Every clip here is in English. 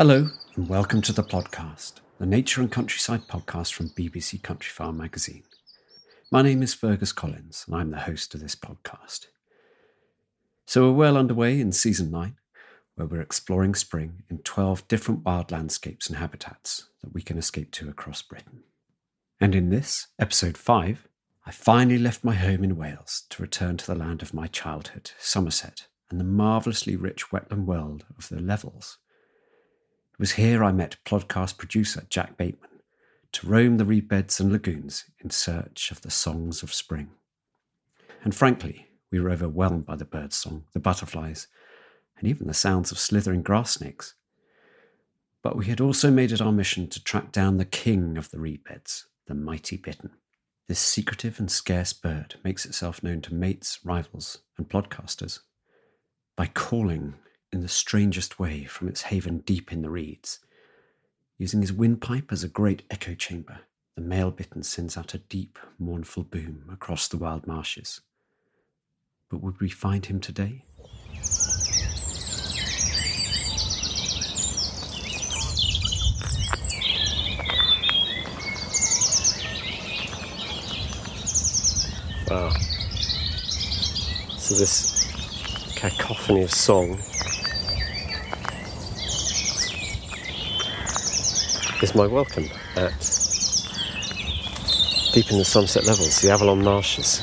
Hello, and welcome to the podcast, the Nature and Countryside podcast from BBC Countryfile magazine. My name is Fergus Collins, and I'm the host of this podcast. So we're well underway in season nine, where we're exploring spring in 12 different wild landscapes and habitats that we can escape to across Britain. And in this, episode five, I finally left my home in Wales to return to the land of my childhood, Somerset, and the marvellously rich wetland world of the Levels was here I met podcast producer Jack Bateman to roam the reed beds and lagoons in search of the songs of spring. And frankly, we were overwhelmed by the birdsong, the butterflies, and even the sounds of slithering grass snakes. But we had also made it our mission to track down the king of the reed beds, the mighty bittern. This secretive and scarce bird makes itself known to mates, rivals, and podcasters by calling in the strangest way from its haven deep in the reeds. Using his windpipe as a great echo chamber, the male bittern sends out a deep, mournful boom across the wild marshes. But would we find him today? Wow. So this cacophony of song is my welcome at deep in the Somerset Levels, the Avalon Marshes.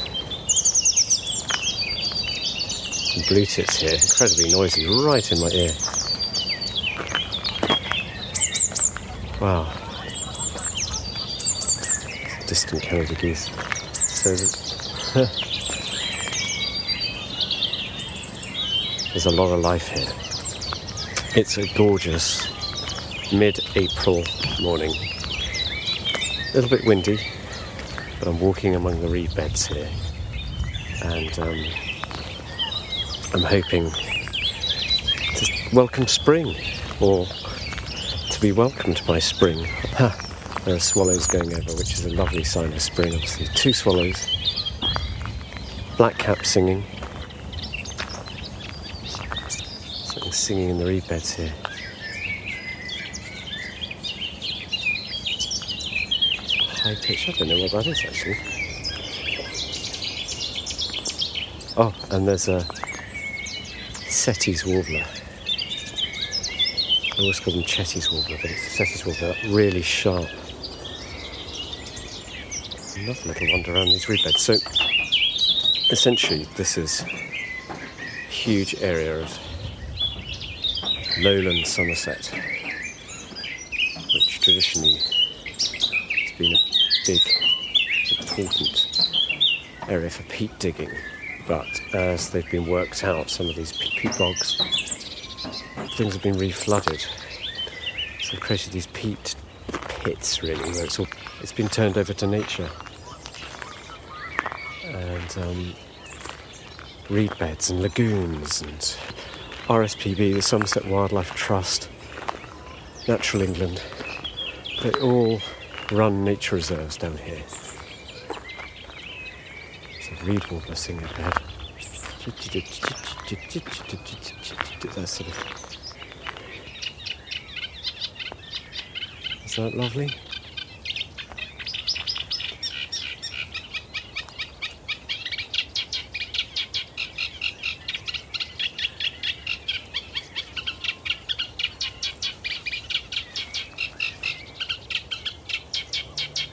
Some blue tits here, incredibly noisy, right in my ear. Wow. Distant Canada geese. So there's a lot of life here. It's a gorgeous mid-April morning. A little bit windy, but I'm walking among the reed beds here, and um, I'm hoping to welcome spring, or to be welcomed by spring. there are swallows going over, which is a lovely sign of spring. Obviously, two swallows, blackcap singing, something singing in the reed beds here. High pitch. I don't know what that is actually. Oh, and there's a Cetti's warbler. I always call them Chetty's warbler, but it's a Cetti's warbler, really sharp. Another little wander around these reed beds. So, essentially, this is a huge area of lowland Somerset, which traditionally big, important area for peat digging. But as they've been worked out, some of these peat bogs, things have been reflooded. So they've created these peat pits, really, where it's all it's been turned over to nature. And um, reed beds and lagoons and RSPB, the Somerset Wildlife Trust, Natural England, they all run nature reserves down here. There's a reed warbler singing ahead. That sort of. Isn't that lovely?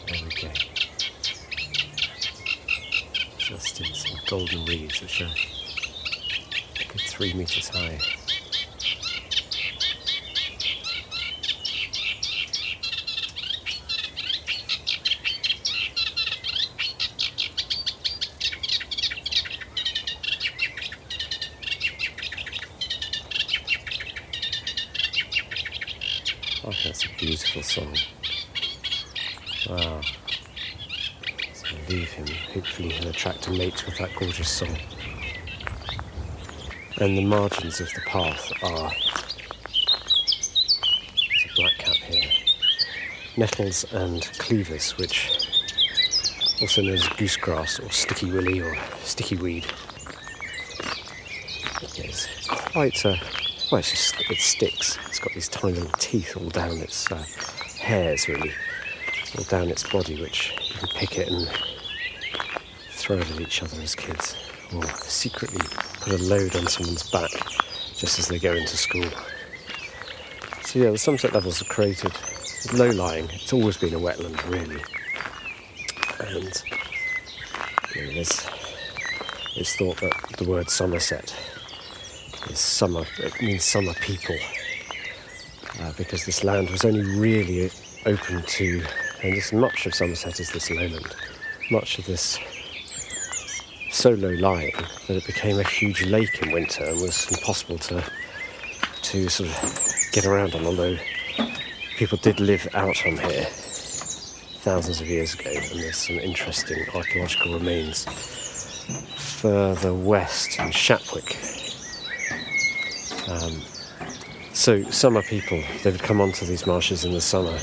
There we go. Just in some golden reeds which are a good three metres high. Oh, that's a beautiful song. Wow. So I leave him. Hopefully, he'll attract a mate song. And the margins of the path are. There's a black cap here. Nettles and cleavers, which also known as goosegrass or sticky willy or sticky weed. It's quite a. Well, it's just, it sticks. It's got these tiny little teeth all down its uh, hairs, really all down its body, which you can pick it and throw it at each other as kids, or secretly put a load on someone's back just as they go into school. So yeah, the Somerset levels are created low lying. It's always been a wetland, really, and you know, there's it's thought that the word Somerset is summer. It means summer people. Uh, because this land was only really open to and this much of Somerset is this lowland. Much of this so low lying that it became a huge lake in winter and was impossible to to sort of get around on. Although people did live out on here thousands of years ago, and there's some interesting archaeological remains further west in Shapwick. Um, so summer people they would come onto these marshes in the summer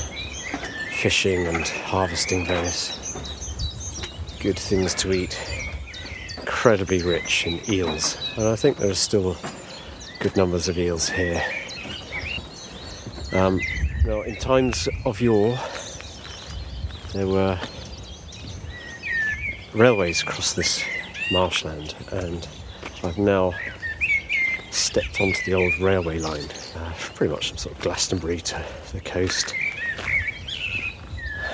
fishing and harvesting various good things to eat. Incredibly rich in eels, and I think there are still good numbers of eels here. Um, now, in times of yore, there were railways across this marshland, and I've now stepped onto the old railway line, uh, pretty much from sort of Glastonbury to the coast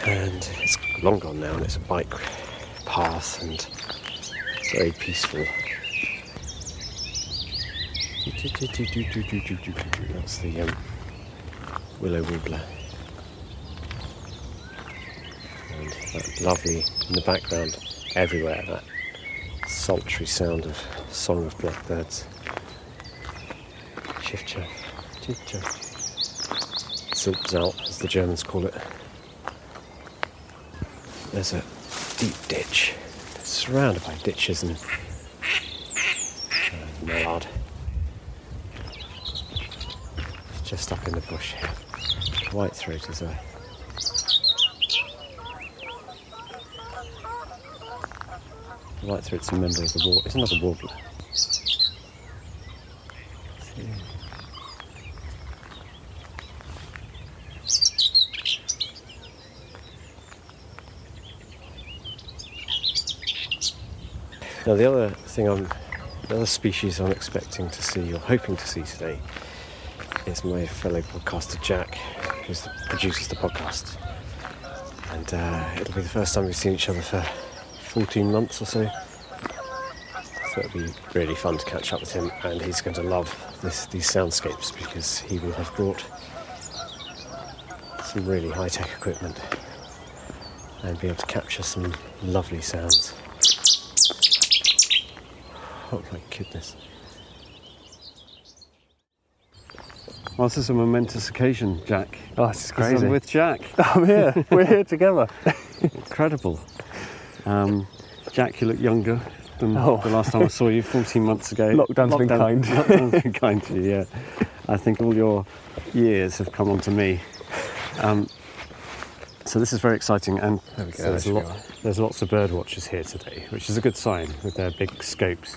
and it's long gone now and it's a bike path and very peaceful. That's the um, willow warbler. And that lovely, in the background, everywhere, that sultry sound of song of blackbirds. Chiff chaff, chiff chaff. Zilpzalp, as the Germans call it. There's a deep ditch. Surrounded by ditches and uh, mallard. It's just up in the bush here. White throat is a white throat's a member of the war. It's another warbler. Now the other thing I'm, the other species I'm expecting to see or hoping to see today is my fellow podcaster Jack, who produces the podcast, and uh, it'll be the first time we've seen each other for 14 months or so. So it'll be really fun to catch up with him, and he's going to love this, these soundscapes because he will have brought some really high-tech equipment and be able to capture some lovely sounds. Oh my goodness. Well, this is a momentous occasion, Jack. Oh, this is 'Cause I'm crazy. with Jack. I'm here. We're here together. Incredible. Um, Jack, you look younger than Oh. the last time I saw you 14 months ago. Lockdown's been kind. Lockdown's been kind to you, yeah. I think all your years have come onto me. Um, so this is very exciting, and There we go, so there's, there lot, there's lots of bird watchers here today, which is a good sign with their big scopes.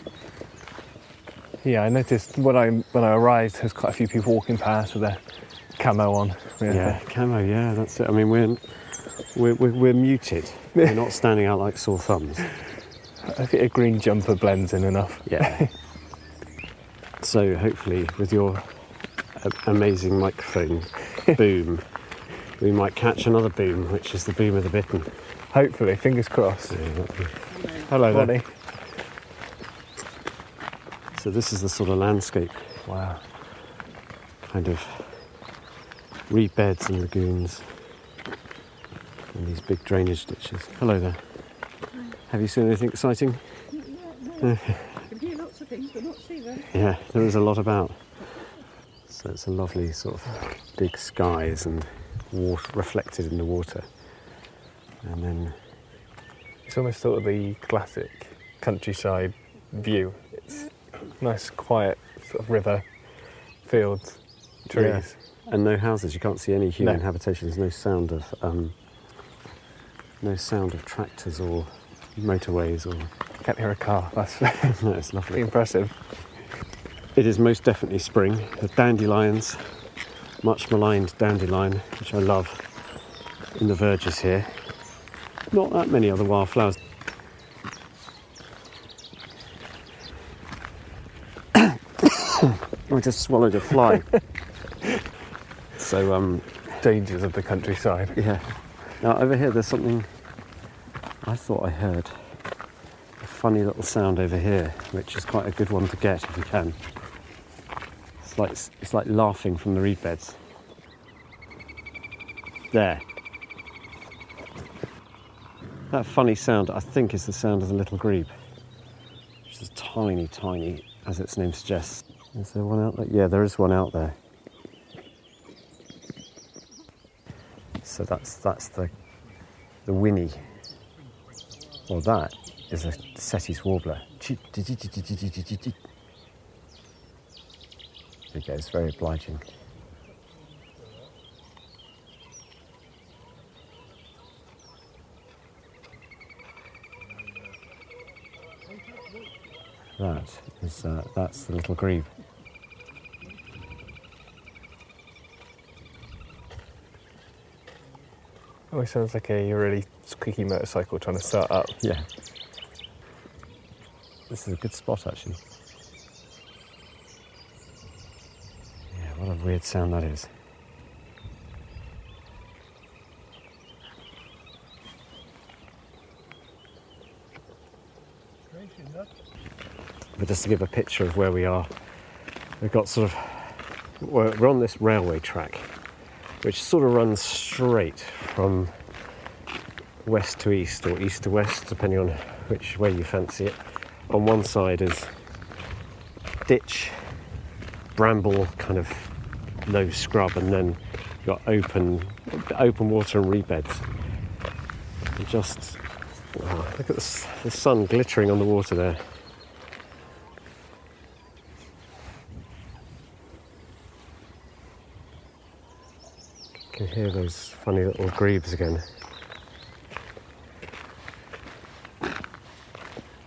Yeah, I noticed when I when I arrived, there's quite a few people walking past with their camo on. Yeah, camo. Yeah, that's it. I mean, we're we're, we're, we're muted. We're not standing out like sore thumbs. I think a green jumper blends in enough. Yeah. so hopefully, with your uh, amazing microphone boom, we might catch another boom, which is the boom of the bittern. Hopefully, fingers crossed. Hello there. So this is the sort of landscape, Wow. kind of reed beds and lagoons, and these big drainage ditches. Hello there. Have you seen anything exciting? can hear lots of things, but not see them. Yeah, there is a lot about. So it's a lovely sort of big skies and water reflected in the water. And then, It's almost sort of the classic countryside view. It's nice, quiet sort of river, fields, trees. and no houses. You can't see any human No. habitation. There's no sound of um, no sound of tractors or motorways or. Can't hear a car. That's No, it's lovely. impressive. It is most definitely spring. The dandelions, much maligned dandelion, which I love, in the verges here. Not that many other wildflowers. I just swallowed a fly. so, um, Dangers of the countryside. yeah. Now over here, there's something. I thought I heard a funny little sound over here, which is quite a good one to get if you can. It's like it's like laughing from the reed beds. There. That funny sound, I think, is the sound of the little grebe, which is tiny, tiny, as its name suggests. Is there one out there? Yeah, there is one out there. So that's that's the the whinny. Well, that is a Cetti's warbler. You. It's very obliging. That is uh, that's the little grebe. Always sounds like a really squeaky motorcycle trying to start up. Yeah. This is a good spot actually. Yeah, what a weird sound that is. But just to give a picture of where we are, we've got sort of, we're we're on this railway track, which sort of runs straight from west to east or east to west, depending on which way you fancy it. On one side is ditch, bramble, kind of low scrub, and then you've got open, open water and reed beds. And just wow, look at the, the sun glittering on the water there. You can hear those funny little grebes again.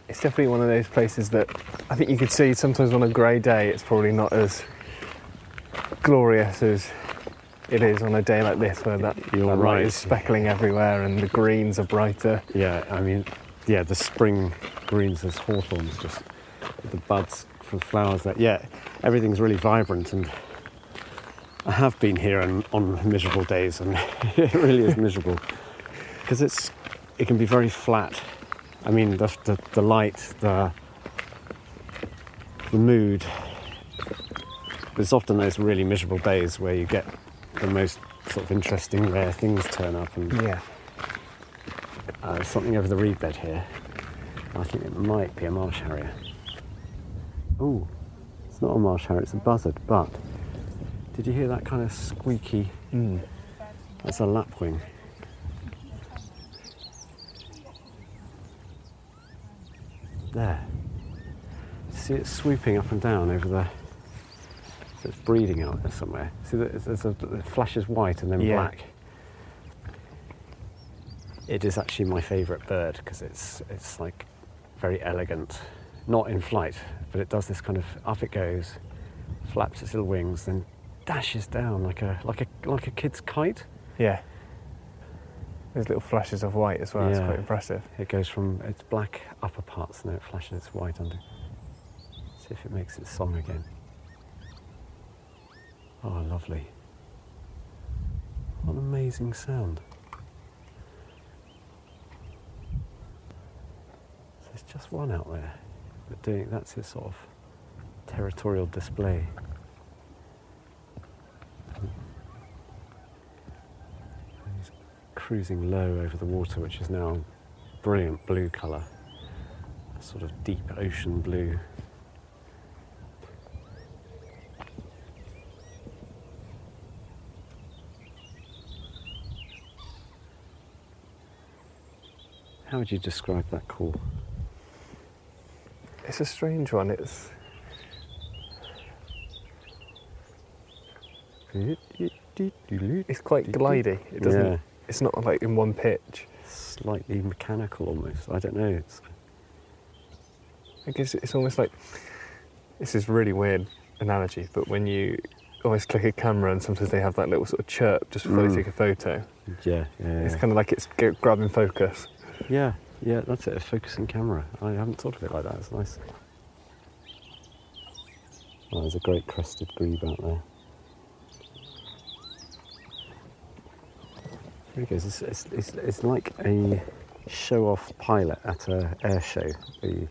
It's definitely one of those places that I think you could see sometimes on a grey day, it's probably not as glorious as it is on a day like this, where that, You're that light right. is speckling everywhere and the greens are brighter. Yeah, I mean, yeah, the spring greens as hawthorns, just the buds for flowers. That yeah, everything's really vibrant, and I have been here on, on miserable days, and it really is miserable because it's it can be very flat. I mean, the the, the light, the the mood. There's often those really miserable days where you get the most sort of interesting, rare things turn up, and Yeah. uh, there's something over the reed bed here. I think it might be a marsh harrier. Oh, it's not a marsh harrier, it's a buzzard, but did you hear that kind of squeaky? Mm. That's a lapwing. there. See it swooping up and down over the. So it's breeding out there somewhere. See that there's a, it flashes white and then Yeah. black. It is actually my favourite bird because it's it's like very elegant, not in flight, but it does this kind of up it goes, flaps its little wings, then dashes down like a like a like a kid's kite. Yeah. There's little flashes of white as well. It's quite impressive. It goes from its black upper parts and then it flashes its white under. See if it makes its song again. Oh, lovely. What an amazing sound. So there's just one out there, but doing that's its sort of territorial display. He's cruising low over the water, which is now brilliant blue colour, a sort of deep ocean blue. How would you describe that call? It's a strange one. It's it's quite glidey. It doesn't. Yeah. It's not like in one pitch. Slightly mechanical almost. I don't know. It's, I guess it's almost like this is really weird analogy, but when you almost click a camera and sometimes they have that little sort of chirp just before Mm. they take a photo. yeah, yeah. It's kind of like it's grabbing focus. Yeah, yeah, that's it, a focusing camera. I haven't thought of it like that, it's nice. Oh, there's a great crested grebe out there. There he goes, it's, it's, it's, it's like a show off pilot at an air show, the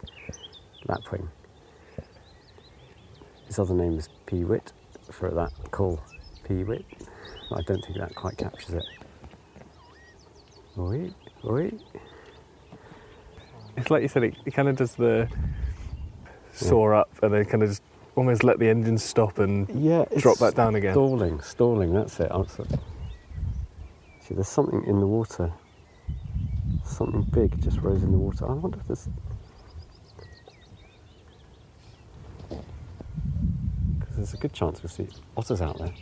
Lapwing. His other name is Peewit for that call, Peewit. I don't think that quite captures it. Oi, oi. It's like you said, it, it kind of does the soar up and then kind of just almost let the engine stop and Yeah, drop that down again. Stalling, stalling, that's it. See, there's something in the water. Something big just rose in the water. I wonder if there's. Because there's a good chance we'll see otters out there.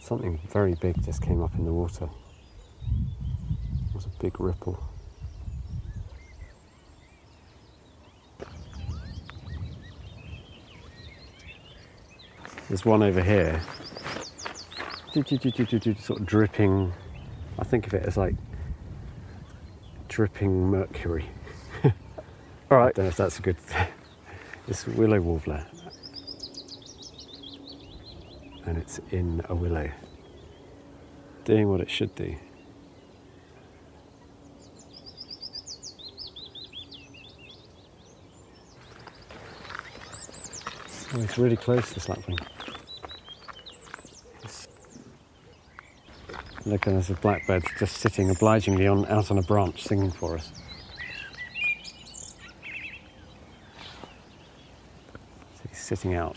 Something very big just came up in the water. It was a big ripple. There's one over here. Sort of dripping. I think of it as like dripping mercury. All I don't know if that's a good. it's a willow warbler. And it's in a willow. Doing what it should do. Oh, it's really close, this lapwing. Look, and there's a blackbird just sitting obligingly on out on a branch singing for us. So he's sitting out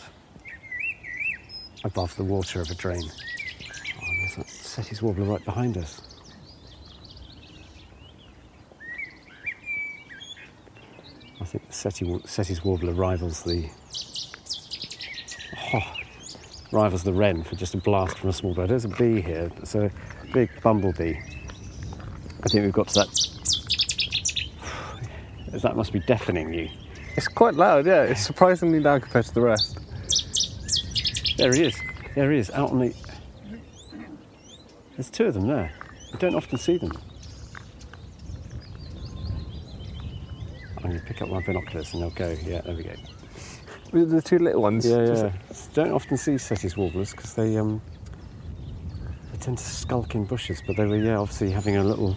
above the water of a drain. Oh, there's that Cetti's warbler right behind us. I think the Cetti, Cetti's warbler rivals the rivals the wren for just a blast from a small bird. There's a bee here. It's a big bumblebee. I think we've got to that. That must be deafening you. It's quite loud, yeah. It's surprisingly loud compared to the rest. There he is. There he is, out on the. There's two of them there. You don't often see them. I'm going to pick up my binoculars and they'll go. Yeah, there we go. The- two little ones. Yeah, yeah. Don't often see Cetti's warblers because they um they tend to skulk in bushes, but they were yeah obviously having a little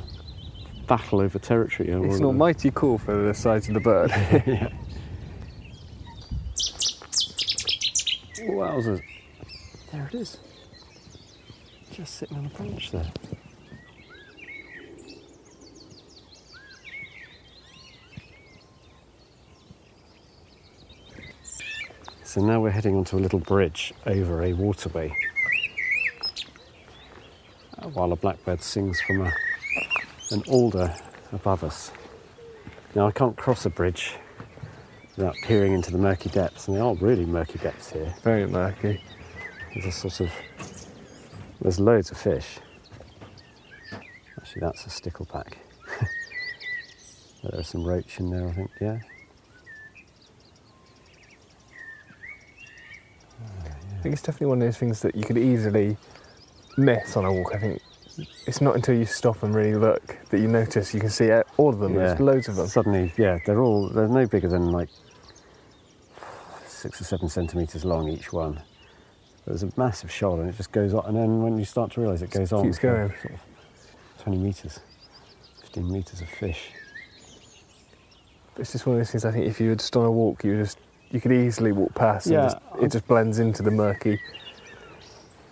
battle over territory. or- It's not mighty cool for the size of the bird. yeah. Wowzers. There it is. Just sitting on a branch there. So now we're heading onto a little bridge over a waterway. Uh, While a blackbird sings from a an alder above us. Now I can't cross a bridge without peering into the murky depths, and they are really murky depths here. Very murky. There's a sort of there's loads of fish. Actually, that's a stickleback. There's some roach in there, I think. Yeah. Think it's definitely one of those things that you could easily miss on a walk. I think it's not until you stop and really look that you notice you can see all of them. There's loads of them. Suddenly, yeah, they're all they're no bigger than like six or seven centimeters long each one. There's a massive shoal, and it just goes on. And then when you start to realise it goes on, keeps going. Sort of Twenty meters, fifteen meters of fish. It's just one of those things. I think if you were just on a walk, you would just you could easily walk past. Yeah, and just, it just blends into the murky,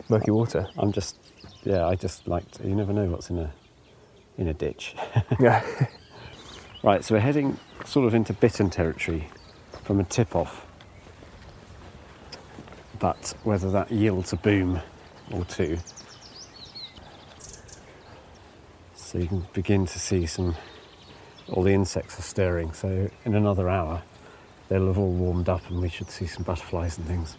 murky water. I'm just, yeah, I just like to, you never know what's in a in a ditch. Yeah. Right, so we're heading sort of into Bittern territory from a tip off. But whether that yields a boom or two. So you can begin to see some, all the insects are stirring. So in another hour, they'll have all warmed up and we should see some butterflies and things.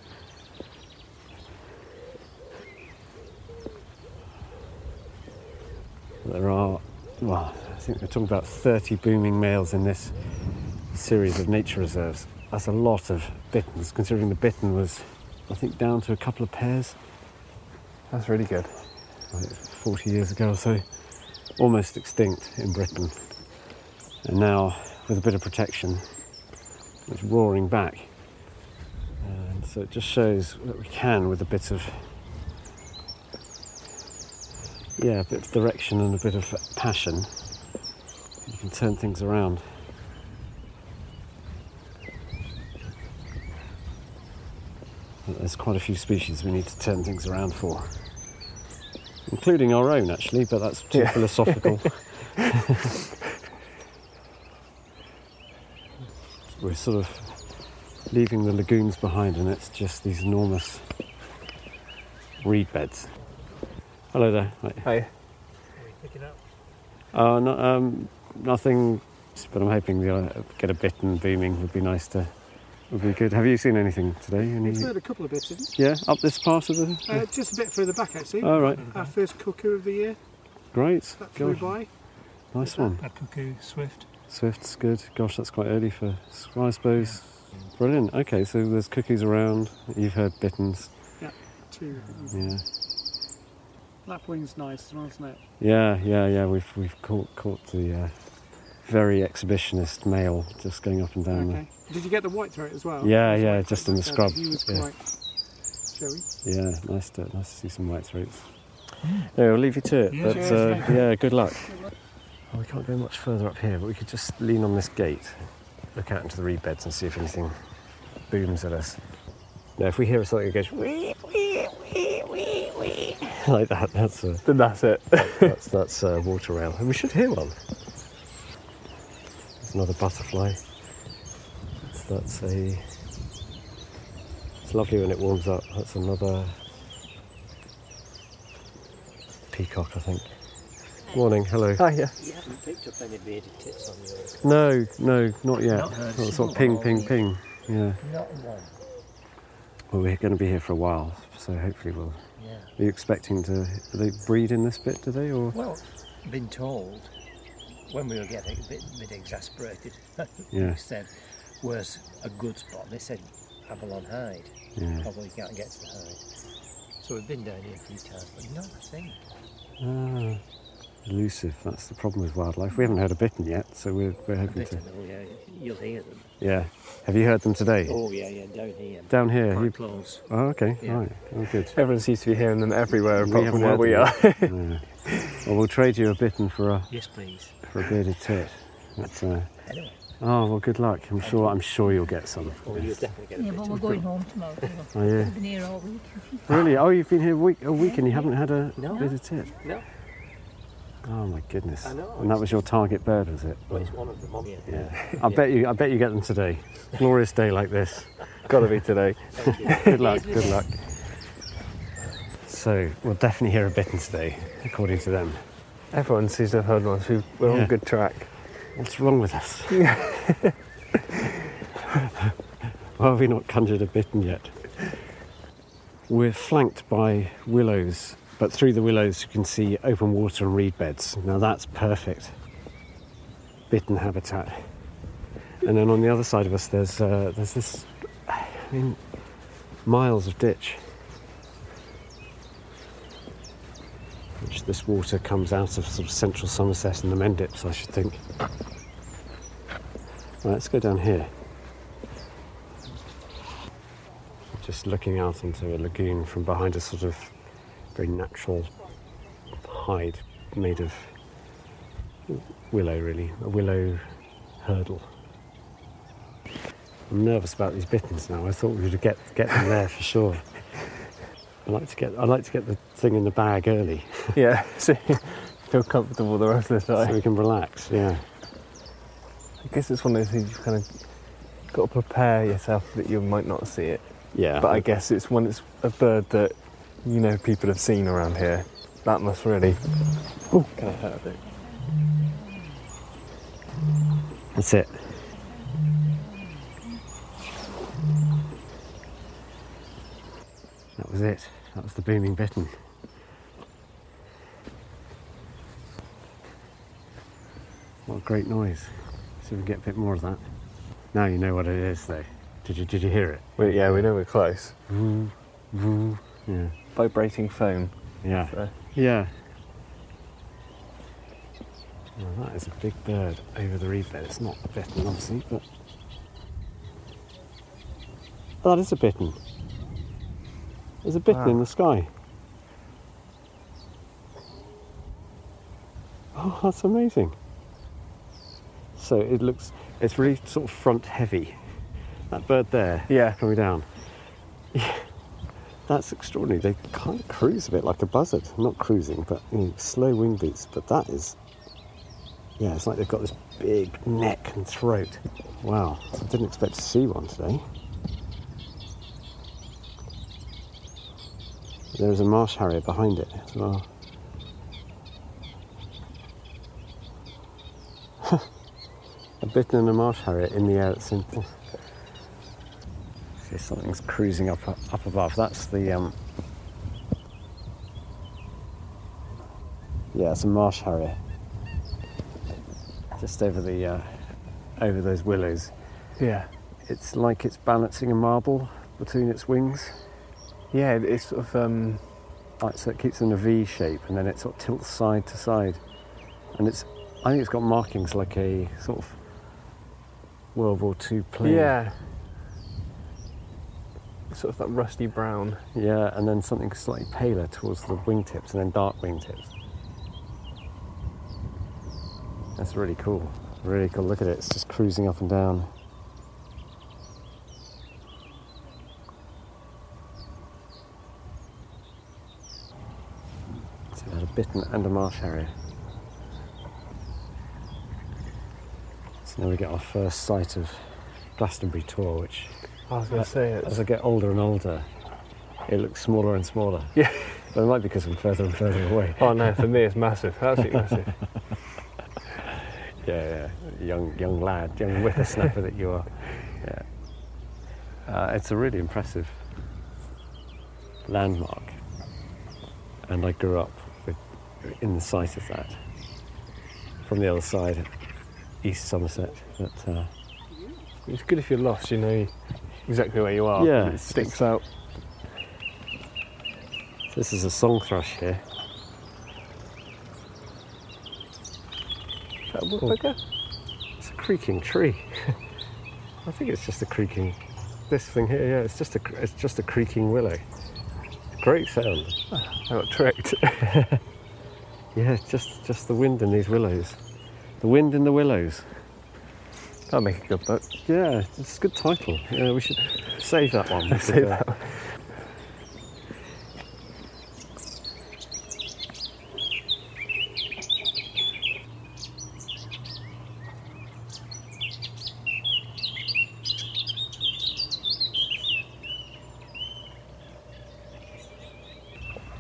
There are, well, I think they're talking about 30 booming males in this series of nature reserves. That's a lot of bitterns, considering the bittern was, I think, down to a couple of pairs That's really good. like 40 years ago or so, almost extinct in Britain. And now, with a bit of protection, it's roaring back. And so it just shows that we can, with a bit of, yeah, a bit of direction and a bit of passion, you can turn things around. But There's quite a few species we need to turn things around for including our own actually, but that's too Yeah. philosophical. We're sort of leaving the lagoons behind, and it's just these enormous reed beds. Hello there. Right. Hey, Uh, no, um, nothing, but I'm hoping the, uh, get a bittern booming would be nice to. Would be good. Have you seen anything today? Any? We've heard a couple of bits of it. Yeah, up this part of the. Uh, just a bit further back, actually. Oh right, Our first cuckoo of the year. great. That flew Gosh, by. nice one. A cuckoo swift. Swift's good. Gosh, that's quite early for I suppose. Brilliant. Okay, so there's cookies around. You've heard bitterns. Two. Yeah. Lapwing's nice, as well, isn't it? Yeah, yeah, yeah. We've we've caught caught the uh, very exhibitionist male just going up and down Okay. Did you get the white throat as well? Yeah, yeah, just in the scrub, He was yeah. quite showy. there. Yeah, nice to nice to see some white throats. Yeah, we'll leave you to it. Yeah, but cheers, uh, thank you. yeah, good luck. Oh, we can't go much further up here, but we could just lean on this gate, look out into the reed beds, and see if anything booms at us. Now, if we hear something that goes wee wee wee wee wee like that, that's a then that's it. That's that's uh, water rail, and we should hear one. There's another butterfly. That's, that's a. It's lovely when it warms up. That's another peacock, I think. Morning, hello. oh yeah. You haven't picked up any bearded tits on yours. No, no, not yet. Not heard Not sort of ping, ping, ping. Yeah. Not one. Well, we're going to be here for a while, so hopefully we'll. Yeah. Are you expecting to? Do they breed in this bit? Do they or? Well, been told when we were getting a bit, bit exasperated. Yeah. we said, "Where's a good spot?" They said, "Avalon Hide." Yeah. Although you can't get to the Hide. So we've been down here a few times, but not a thing. Ah, elusive. That's the problem with wildlife. We haven't heard a bittern yet, so we're, we're hoping bit to. of them, yeah, you'll hear them. Yeah. Have you heard them today? Oh yeah, yeah, down here. Down here. Quite You... close. Oh, okay. Yeah. Right. Oh, good. Everyone seems to be hearing them everywhere apart from where we are. Yeah. Well, we'll trade you a bittern for a Yes, please. for a bearded tit. That's, uh... Anyway, Oh well, good luck. I'm sure. I'm sure you'll get some. oh, you'll definitely get a Yeah, but we're going home tomorrow. you. Oh yeah. We've been here all week. Really? Oh, you've been here a week, a week, and you haven't had a No. bearded tit. No. Oh my goodness. I know, And that was your target bird, was it? Well, it's one of them, yeah. Yeah. I bet you. I bet you get them today. Glorious day like this. Gotta be today. Good luck. Good luck. So we'll definitely hear a bittern today, according to them. Everyone seems to have heard one, so we're on Yeah. good track. What's wrong with us? Why have we not conjured a bittern yet? We're flanked by willows, but through the willows you can see open water and reed beds. Now that's perfect bittern habitat. And then on the other side of us, there's uh, there's this, I mean, miles of ditch, which this water comes out of sort of central Somerset and the Mendips, I should think. Right, let's go down here. Just looking out into a lagoon from behind a sort of very natural hide made of willow, really, a willow hurdle. I'm nervous about these bitterns now. I thought we would get get them there for sure. I like to get I like to get the thing in the bag early Yeah, so feel comfortable the rest of the time. so we can relax. Yeah, I guess it's one of those things you've kind of got to prepare yourself that you might not see it. yeah. But I guess it's when it's a bird that you know people have seen around here. That must really oh, kind of hurt a bit. That's it. That was it. That was the booming bittern. What a great noise. See if we can get a bit more of that. Now you know what it is though. Did you did you hear it? We, yeah, we know we're close. Woo, woo. Yeah. Vibrating phone. Yeah. So, Yeah. Well, that is a big bird over the reed bed. It's not a bittern, obviously, but. Oh, that is a bittern. There's a bittern Wow. in ah. the sky. Oh, that's amazing. So it looks, it's really sort of front heavy. That bird there, Yeah. coming down. Yeah, that's extraordinary. They kind of cruise a bit like a buzzard. Not cruising, but you know, slow wing beats. But that is, yeah, it's like they've got this big neck and throat. Wow, I didn't expect to see one today. There's a marsh harrier behind it as well. a bittern and a marsh harrier in the air at time. Something's cruising up up above. That's the um. Yeah, it's a marsh harrier. Just over the uh, over those willows. yeah. It's like it's balancing a marble between its wings. Yeah, it's sort of um, Like, so it keeps in a V shape, and then it sort of tilts side to side. And it's, I think it's got markings like a sort of World War II plane. yeah, sort of that rusty brown. Yeah, and then something slightly paler towards the wingtips, and then dark wingtips. That's really cool. Really cool. Look at it. It's just cruising up and down. So we had a bittern and a marsh harrier. So now we get our first sight of Glastonbury Tor, which I was going to say as I get older and older, it looks smaller and smaller. yeah. But it might be because I'm further and further away. Oh no, for me it's massive, absolutely massive. Yeah, yeah. Young, young lad, young whippersnapper that you are. Yeah. Uh, it's a really impressive landmark, and I grew up with, in the sight of that. From the other side, East Somerset. But uh, It's good if you're lost, you know exactly where you are. Yeah, it sticks out. this is a song thrush here. Is that a oh. woodpecker? It's a creaking tree. I think it's just a creaking. This thing here, yeah, it's just a it's just a creaking willow. Great sound. Ah, I got tricked. Yeah, just just the wind in these willows. The wind in the willows. That'll make a good book. Yeah, it's a good title. Yeah, we should save that one. Save uh, that one.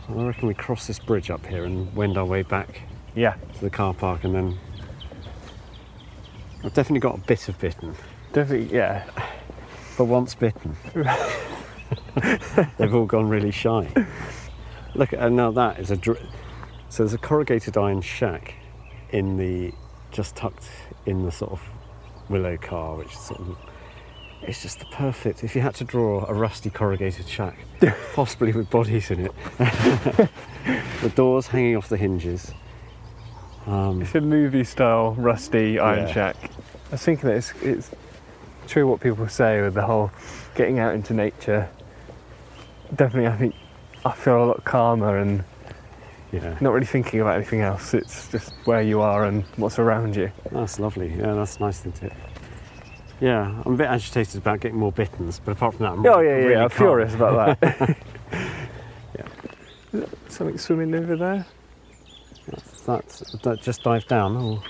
I reckon we cross this bridge up here and wend our way back Yeah, to the car park, and then I've definitely got a bit of bittern. definitely. Yeah, But once bitten, they've all gone really shy. Look, and now that is a dr- so there's a corrugated iron shack in the just tucked in the sort of willow carr, which is sort of it's just the perfect. If you had to draw a rusty corrugated shack, possibly with bodies in it, the doors hanging off the hinges. Um, it's a movie style rusty iron Yeah. shack. I was thinking that it's, it's true what people say with the whole getting out into nature. Definitely, I think I feel a lot calmer and yeah, not really thinking about anything else. It's just where you are and what's around you. that's lovely. Yeah, that's nice, isn't it? Yeah, I'm a bit agitated about getting more bitterns, but apart from that, I'm Oh really, yeah, yeah, I'm calm. furious about that. yeah. Something swimming over there. That's, that just dive down. Or,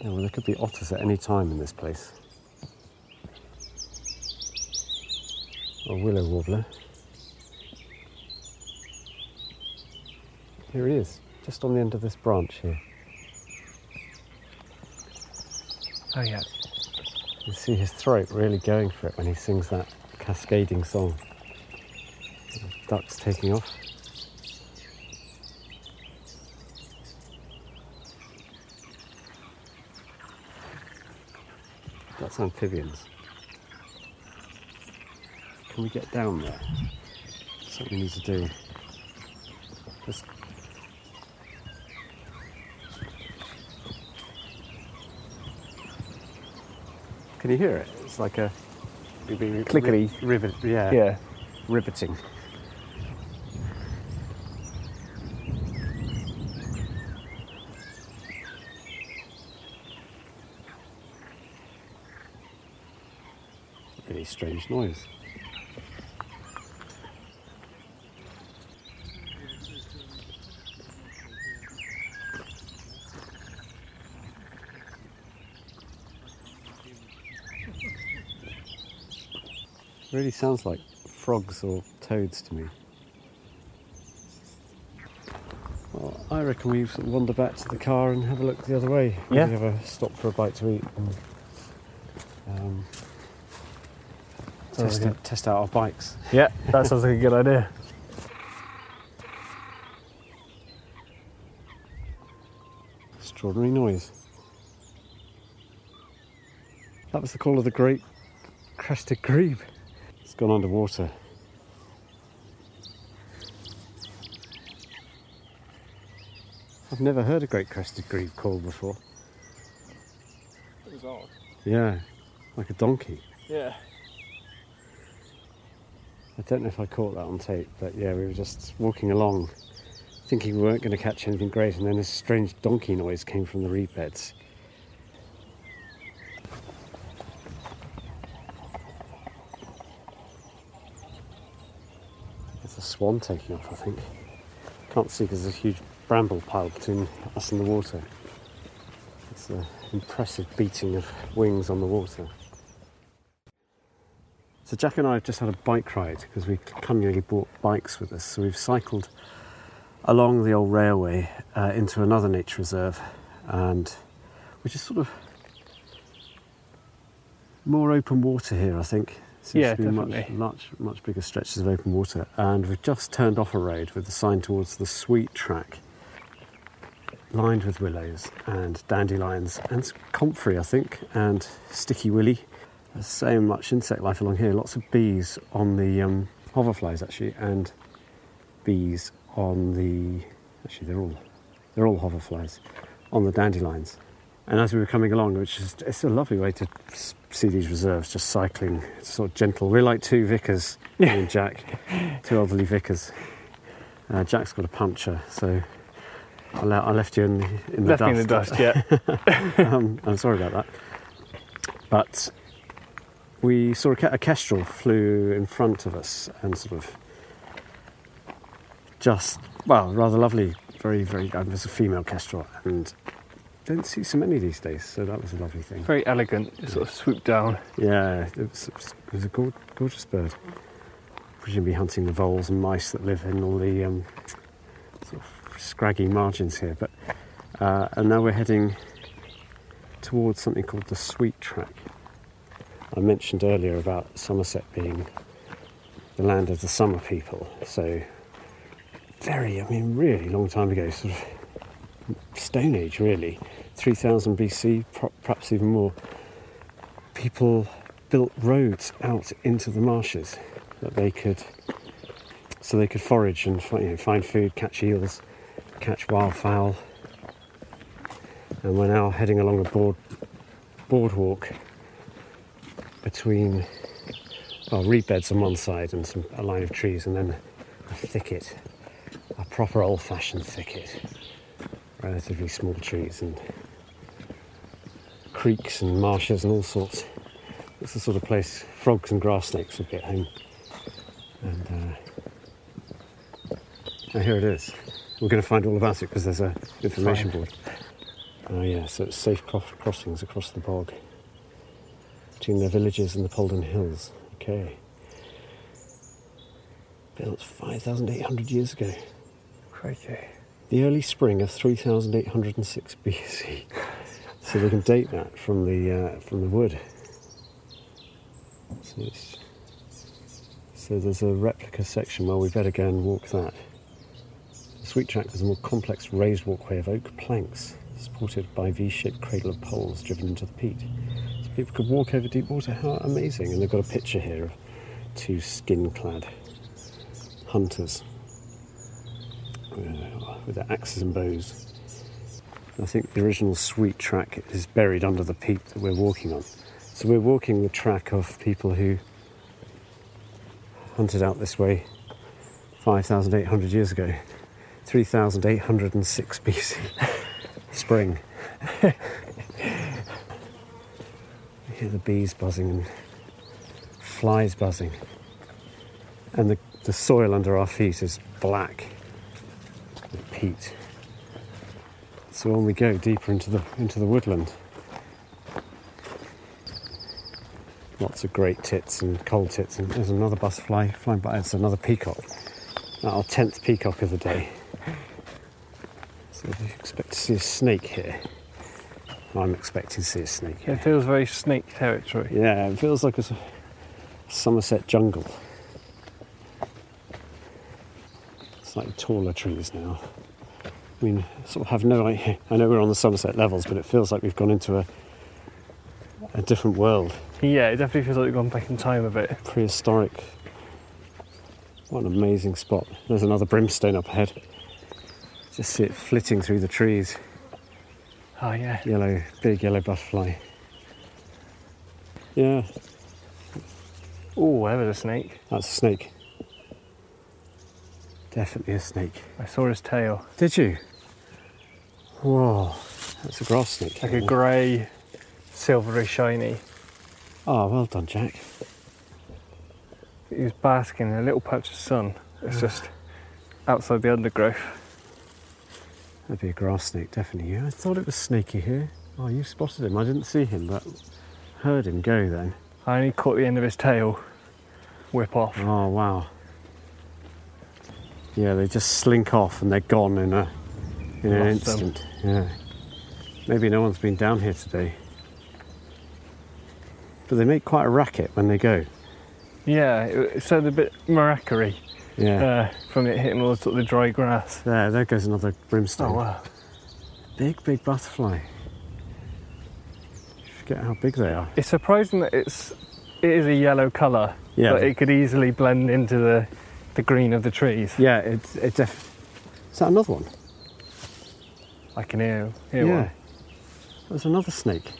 yeah, well, there could be otters at any time in this place. A willow warbler. Here he is, just on the end of this branch here. Oh yeah. You see his throat really going for it when he sings that cascading song. Ducks taking off. That's amphibians. Can we get down there? Something we need to do. Just Can you hear it? It's like a Clickety. rivet. Yeah. Yeah. Riveting. Strange noise. Really sounds like frogs or toads to me. Well, I reckon we wander back to the car and have a look the other way. Yeah. Maybe have a stop for a bite to eat and um, Sounds test, good. test out our bikes. Yeah, that sounds like a good idea. Extraordinary noise. That was the call of the great crested grebe. It's gone underwater. I've never heard a great crested grebe called before. It was odd. Yeah, like a donkey. Yeah. I don't know if I caught that on tape, but yeah, we were just walking along, thinking we weren't going to catch anything great, and then this strange donkey noise came from the reed beds. It's a swan taking off, I think. Can't see because there's a huge bramble pile between us and the water. It's an impressive beating of wings on the water. So Jack and I have just had a bike ride because we cunningly brought bikes with us. So we've cycled along the old railway uh, into another nature reserve, and which is sort of more open water here. I think. Seems Yeah, to be much, definitely. much much bigger stretches of open water, and we've just turned off a road with the sign towards the Sweet Track, lined with willows and dandelions and comfrey, I think, and sticky willy. There's so much insect life along here. Lots of bees on the um, hoverflies actually, and bees on the. Actually, they're all they're all hoverflies on the dandelions. And as we were coming along, which is it's a lovely way to see these reserves, just cycling, it's sort of gentle. We're like two vicars, me and Jack, two elderly vicars. Uh, Jack's got a puncture, so I, le- I left you in the, in the Left dust. in the dust, yeah. um, I'm sorry about that. But we saw a, a kestrel flew in front of us and sort of just, well, rather lovely, very, very, uh, there's a female kestrel and don't see so many these days, so that was a lovely thing. Very elegant, sort of swooped down. Yeah, it was, it was a gor- gorgeous bird. Presumably hunting the voles and mice that live in all the um, sort of scraggy margins here, but uh, and now we're heading towards something called the Sweet Track. I mentioned earlier about Somerset being the land of the summer people, so very, I mean, really long time ago, sort of Stone Age, really, 3000 BC, perhaps even more. People built roads out into the marshes that they could, so they could forage and you know, find food, catch eels, catch wildfowl. And we're now heading along a board, boardwalk between well, reed beds on one side and some, a line of trees, and then a thicket, a proper old fashioned thicket. Relatively small trees and creeks and marshes and all sorts. It's the sort of place frogs and grass snakes would be at home. And uh, here it is. We're going to find all about it because there's a information board. Oh yeah, so it's safe crossings across the bog between the villages and the Polden Hills. Okay. Built 5,800 years ago. Crikey. The early spring of 3,806 BC. so we can date that from the uh, from the wood. So, so, there's a replica section where we better go and walk that. The sweet track is a more complex raised walkway of oak planks, supported by V-shaped cradle of poles driven into the peat. People could walk over deep water. How amazing! And they've got a picture here of two skin-clad hunters uh, with their axes and bows. I think the original sweet track is buried under the peat that we're walking on. So we're walking the track of people who hunted out this way 5,800 years ago, 3,806 BC, spring. hear the bees buzzing and flies buzzing, and the, the soil under our feet is black with peat. So on we go deeper into the into the woodland. Lots of great tits and coal tits, and there's another butterfly flying by. It's another peacock. Our tenth peacock of the day. So you expect to see a snake here. I'm expecting to see a snake. It feels very snake territory. Yeah, it feels like a Somerset jungle. Slightly taller trees now. I mean, sort of have no idea. I know we're on the Somerset levels, but it feels like we've gone into a a different world. Yeah, it definitely feels like we've gone back in time a bit. Prehistoric. What an amazing spot. There's another brimstone up ahead. Just see it flitting through the trees. Oh, yeah. Yellow, big yellow butterfly. Yeah. Oh, there was a snake. That's a snake. Definitely a snake. I saw his tail. Did you? Whoa, that's a grass snake. Like a grey silvery shiny. Oh, well done, Jack. He was basking in a little patch of sun. It's mm. just outside the undergrowth. That'd be a grass snake, definitely. Yeah, I thought it was snaky here. Oh, you spotted him. I didn't see him, but heard him go then. I only caught the end of his tail whip off. Oh, wow. Yeah, they just slink off and they're gone in a in an instant. Them. Yeah. Maybe no one's been down here today but they make quite a racket when they go. Yeah, it sounded a bit maracery. Yeah. Uh, from it hitting all the sort of the dry grass. There, there goes another brimstone. Oh wow. Big, big butterfly. You forget how big they are. It's surprising that it's it is a yellow colour, yeah. but it could easily blend into the the green of the trees. Yeah, it's it's a. Is that another one? I can hear, hear yeah. one. There's another snake.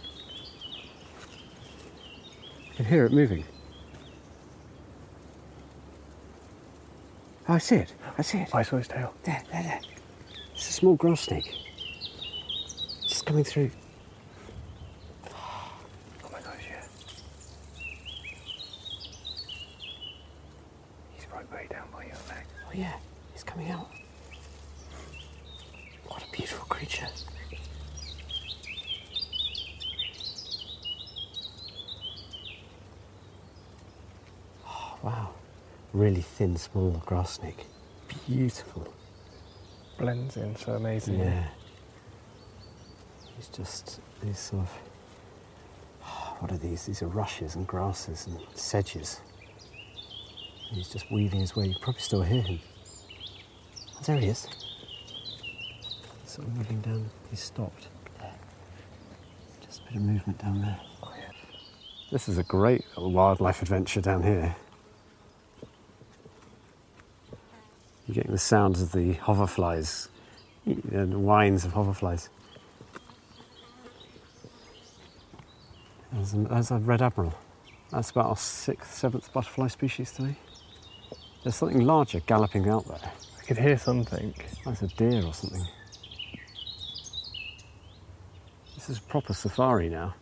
I can hear it moving. I see it. I see it. I saw his tail. There, there, there. It's a small grass snake. Just coming through. Oh my gosh, yeah. He's right way down by your leg. Oh yeah, he's coming out. What a beautiful creature. Oh, wow, really thin, small grass snake. Beautiful. blends in so amazing. Yeah. It's just these sort of. What are these? These are rushes and grasses and sedges. And he's just weaving his way. You probably still hear him. Oh, there he is. Sort of moving down. He's stopped. There. Just a bit of movement down there. Oh, yeah. This is a great wildlife adventure down here. You're getting the sounds of the hoverflies and the whines of hoverflies. There's, a, there's a red admiral. That's about our sixth, seventh butterfly species today. There's something larger galloping out there. I could hear something. That's a deer or something. This is proper safari now.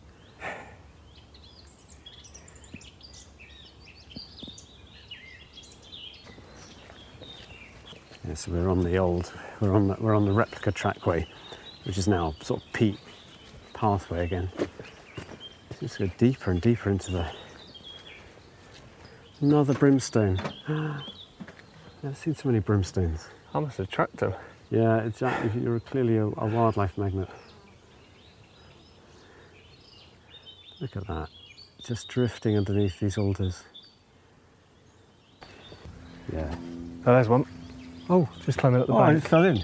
Yeah, so we're on the old, we're on the, we're on the replica trackway, which is now sort of peat pathway again. Just go deeper and deeper into the another brimstone. Never seen so many brimstones. I must attract them. Yeah, it's, uh, you're clearly a, a wildlife magnet. Look at that, just drifting underneath these alders. Yeah. Oh, there's one. Oh, just climbing up the Oh, and it fell in.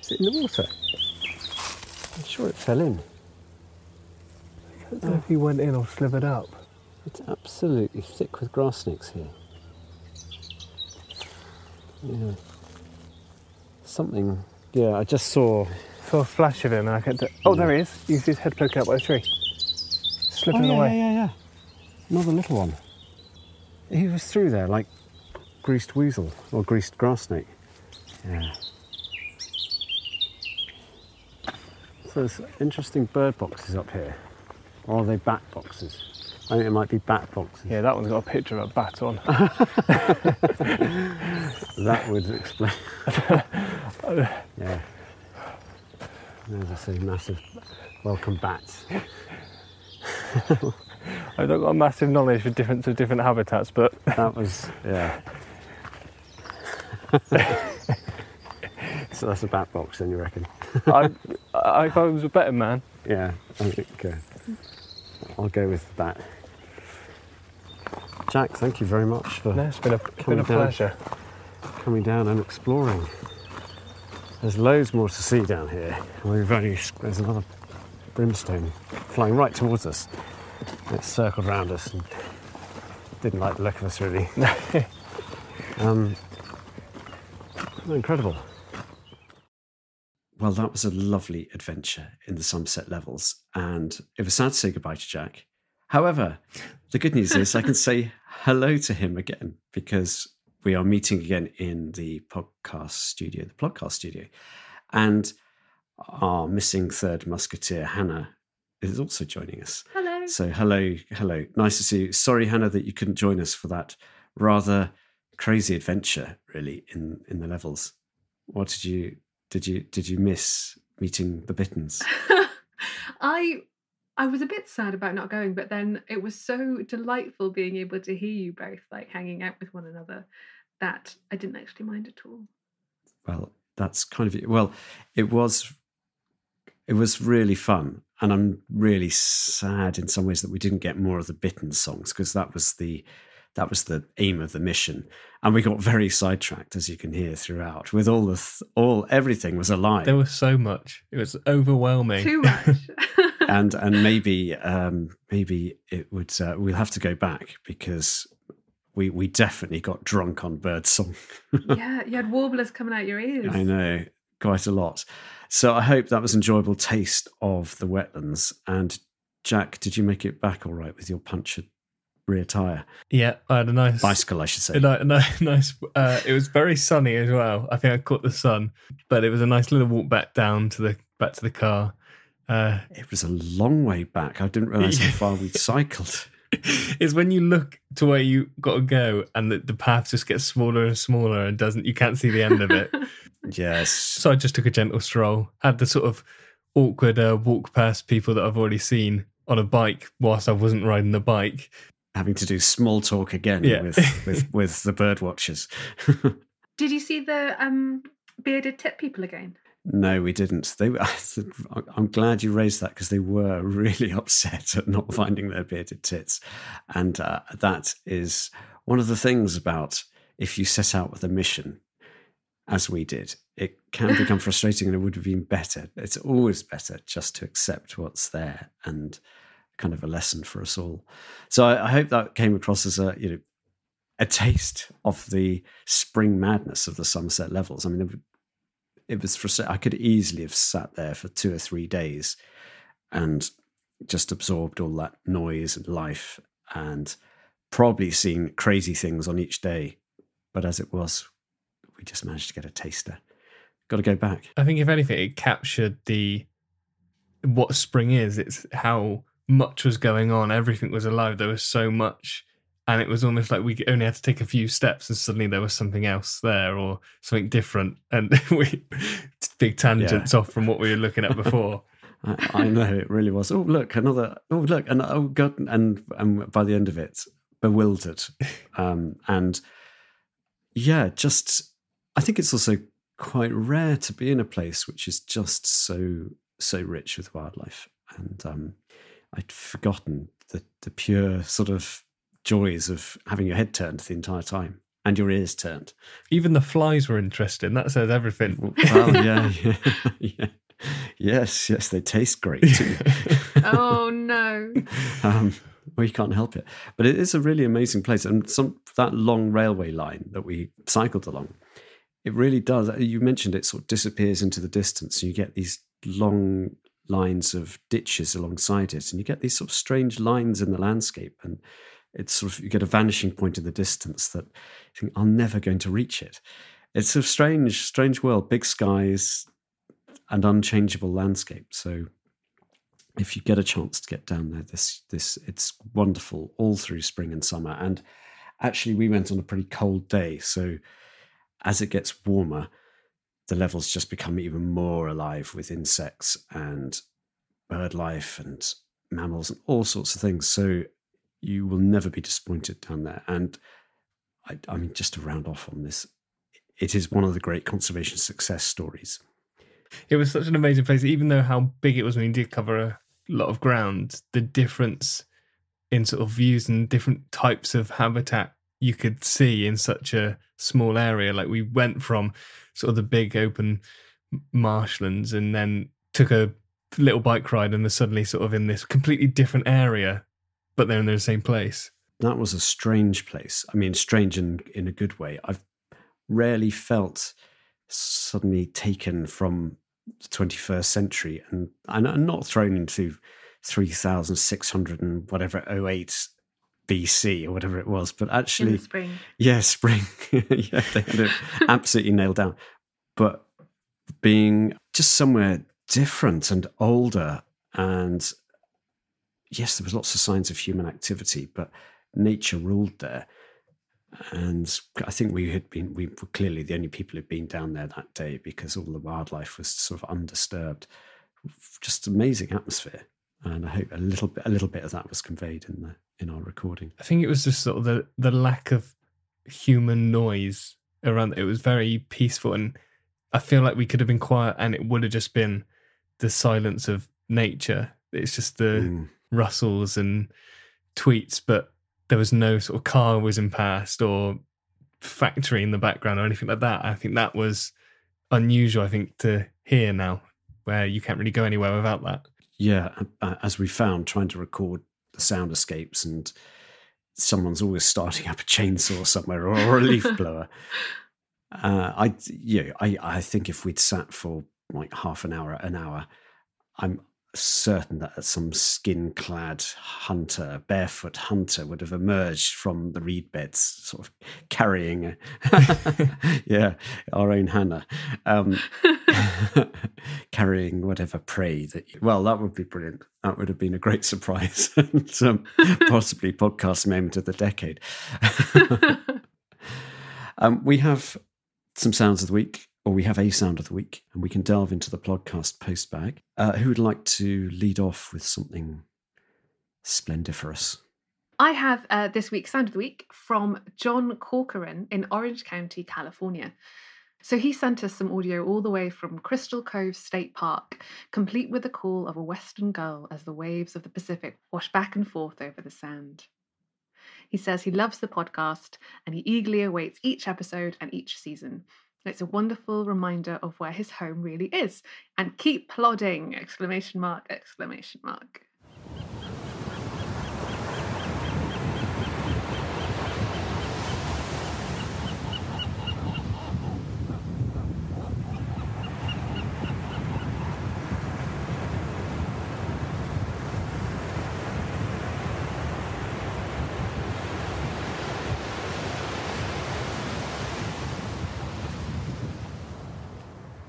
Is it in the water? I'm sure it fell in. I don't know if he went in or slithered up. It's absolutely thick with grass snakes here. Yeah. Something. Yeah, I just saw. Saw a flash of him and I kept. Oh, there he is. You see his head poking out by the tree. Slipping oh, yeah, away. yeah, yeah, yeah. Another little one. He was through there like greased weasel or greased grass snake. Yeah. So there's interesting bird boxes up here. Or are they bat boxes? I think it might be bat boxes. Yeah, that one's got a picture of a bat on. That would explain. yeah. There's I say massive welcome bats. I've not got a massive knowledge for different of different habitats, but That was yeah. so that's a bat box, then you reckon? I, I, if I was a better man, Yeah, I think uh, I'll go with that. Jack, thank you very much for no, it's been a, been Coming a down. pleasure. coming down and exploring. There's loads more to see down here. We've only there's another brimstone flying right towards us. It circled round us and didn't like the look of us really. um, incredible. Well, that was a lovely adventure in the Somerset Levels, and it was sad to say goodbye to Jack. However, the good news is I can say hello to him again because we are meeting again in the podcast studio, the podcast studio. And our missing third musketeer, Hannah, is also joining us. Hello. So, hello, hello. Nice to see you. Sorry, Hannah, that you couldn't join us for that rather crazy adventure, really, in, in the levels. What did you did you did you miss meeting the Bitterns? I I was a bit sad about not going, but then it was so delightful being able to hear you both like hanging out with one another that I didn't actually mind at all. Well, that's kind of well, it was it was really fun, and I'm really sad in some ways that we didn't get more of the Bittern songs because that was the that was the aim of the mission, and we got very sidetracked as you can hear throughout. With all the th- all everything was alive, There was so much. It was overwhelming. Too much. and and maybe um, maybe it would uh, we'll have to go back because we we definitely got drunk on bird song. yeah, you had warblers coming out your ears. I know quite a lot. So I hope that was enjoyable taste of the wetlands. And Jack, did you make it back all right with your punctured rear tire Yeah, I had a nice bicycle? I should say. Ni- nice. Uh, it was very sunny as well. I think I caught the sun, but it was a nice little walk back down to the back to the car. Uh, It was a long way back. I didn't realise how far we'd cycled. it's when you look to where you got to go, and the, the path just gets smaller and smaller, and doesn't you can't see the end of it. Yes. so I just took a gentle stroll. Had the sort of awkward uh, walk past people that I've already seen on a bike whilst I wasn't riding the bike. Having to do small talk again Yeah. with, with, with the bird watchers. Did you see the um, bearded tit people again? No, we didn't. They. I'm glad you raised that because they were really upset at not finding their bearded tits, and uh, that is one of the things about if you set out with a mission, as we did, it can become frustrating, and it would have been better. It's always better just to accept what's there and kind of a lesson for us all. So I, I hope that came across as a you know a taste of the spring madness of the Somerset levels. I mean, it was frustrating. I could easily have sat there for two or three days and just absorbed all that noise and life and probably seen crazy things on each day. But as it was, we just managed to get a taster. Got to go back. I think if anything, it captured the what spring is. It's how much was going on. Everything was alive. There was so much and it was almost like we only had to take a few steps and suddenly there was something else there or something different and we big tangents yeah. off from what we were looking at before I, I, know it really was oh look another oh look and oh god and and by the end of it bewildered um, and yeah just i think it's also quite rare to be in a place which is just so so rich with wildlife and um, i'd forgotten the the pure sort of joys of having your head turned the entire time and your ears turned. Even the flies were interesting. That says everything. Well, yeah, yeah, yeah. Yes, yes, they taste great too. oh no. Um, well, you can't help it. But it is a really amazing place, and some that long railway line that we cycled along, it really does. You mentioned it sort of disappears into the distance, and you get these long lines of ditches alongside it, and you get these sort of strange lines in the landscape, and it's sort of you get a vanishing point in the distance that you think I'm never going to reach it. It's a strange, strange world, big skies and unchangeable landscape. So if you get a chance to get down there, this this it's wonderful all through spring and summer. And actually, we went on a pretty cold day, so as it gets warmer, the levels just become even more alive with insects and bird life and mammals and all sorts of things. So you will never be disappointed down there. And I, I mean, just to round off on this, it is one of the great conservation success stories. It was such an amazing place, even though how big it was when you did cover a lot of ground, the difference in sort of views and different types of habitat you could see in such a small area. Like we went from sort of the big open marshlands and then took a little bike ride and are suddenly sort of in this completely different area but they're in the same place. That was a strange place. I mean, strange in, in a good way. I've rarely felt suddenly taken from the 21st century and, and not thrown into 3600 and whatever 08 BC or whatever it was, but actually, spring. Yeah, spring. yeah, they had it absolutely nailed down. But being just somewhere different and older and yes, there was lots of signs of human activity, but nature ruled there. And I think we had been, we were clearly the only people who'd been down there that day because all the wildlife was sort of undisturbed. Just amazing atmosphere. And I hope a little bit, a little bit of that was conveyed in the in our recording. I think it was just sort of the the lack of human noise around. It was very peaceful, and I feel like we could have been quiet, and it would have just been the silence of nature. It's just the mm rustles and tweets, but there was no sort of car whizzing past or factory in the background or anything like that. I think that was unusual, I think, to hear now, where you can't really go anywhere without that. Yeah, as we found, trying to record the sound escapes and someone's always starting up a chainsaw somewhere or, or a leaf blower. Uh, I yeah, I I think if we'd sat for like half an hour, an hour, I'm certain that some skin clad hunter, barefoot hunter, would have emerged from the reed beds, sort of carrying, yeah, our own Hannah, um, carrying whatever prey that. You, well, that would be brilliant. That would have been a great surprise and um, possibly podcast moment of the decade. um, we have some sounds of the week or we have a sound of the week, and we can delve into the podcast post bag. Uh, who would like to lead off with something splendiferous? I have uh, this week's Sound of the Week from John Corcoran in Orange County, California. So he sent us some audio all the way from Crystal Cove State Park, complete with the call of a western gull as the waves of the Pacific wash back and forth over the sand. He says he loves the podcast and he eagerly awaits each episode and each season. It's a wonderful reminder of where his home really is. And keep plodding! Exclamation mark, exclamation mark.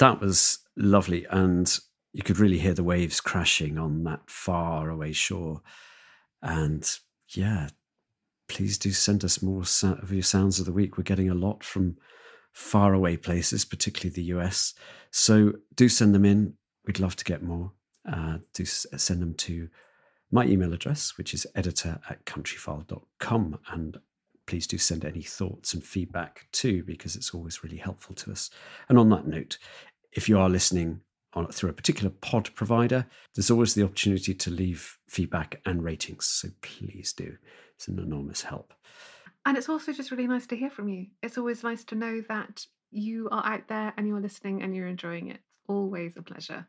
That was lovely. And you could really hear the waves crashing on that far away shore. And yeah, please do send us more of your sounds of the week. We're getting a lot from far away places, particularly the US. So do send them in. We'd love to get more. Uh, do send them to my email address, which is editor at countryfile.com. And please do send any thoughts and feedback too, because it's always really helpful to us. And on that note, if you are listening on, through a particular pod provider, there's always the opportunity to leave feedback and ratings. So please do. It's an enormous help. And it's also just really nice to hear from you. It's always nice to know that you are out there and you're listening and you're enjoying it. It's always a pleasure.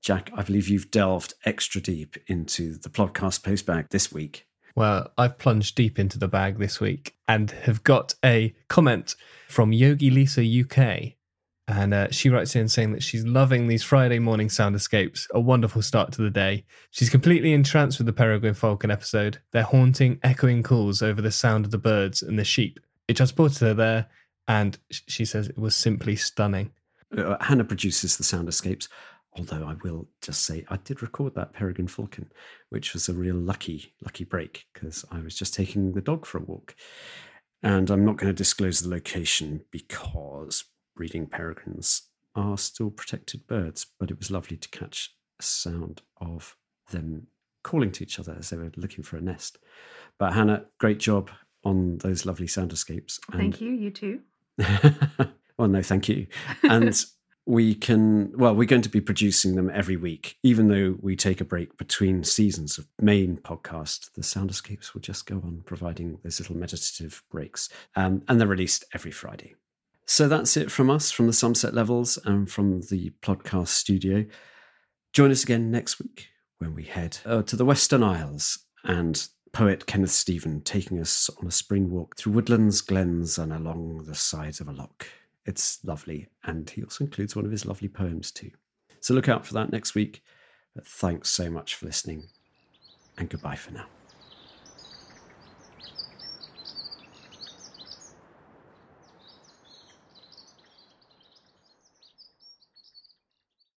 Jack, I believe you've delved extra deep into the podcast postbag this week. Well, I've plunged deep into the bag this week and have got a comment from Yogi Lisa UK. And uh, she writes in saying that she's loving these Friday morning sound escapes, a wonderful start to the day. She's completely entranced with the Peregrine Falcon episode, their haunting, echoing calls over the sound of the birds and the sheep. It transported her there, and she says it was simply stunning. Uh, Hannah produces the sound escapes. Although I will just say I did record that Peregrine Falcon, which was a real lucky, lucky break because I was just taking the dog for a walk. And I'm not going to disclose the location because breeding peregrines are still protected birds, but it was lovely to catch a sound of them calling to each other as they were looking for a nest. But Hannah, great job on those lovely sound escapes. Thank you, you too. well, no, thank you. And we can well we're going to be producing them every week even though we take a break between seasons of main podcast the sound escapes will just go on providing those little meditative breaks um, and they're released every friday so that's it from us from the Somerset levels and from the podcast studio join us again next week when we head uh, to the western isles and poet kenneth steven taking us on a spring walk through woodlands glens and along the sides of a loch it's lovely. And he also includes one of his lovely poems too. So look out for that next week. Thanks so much for listening and goodbye for now.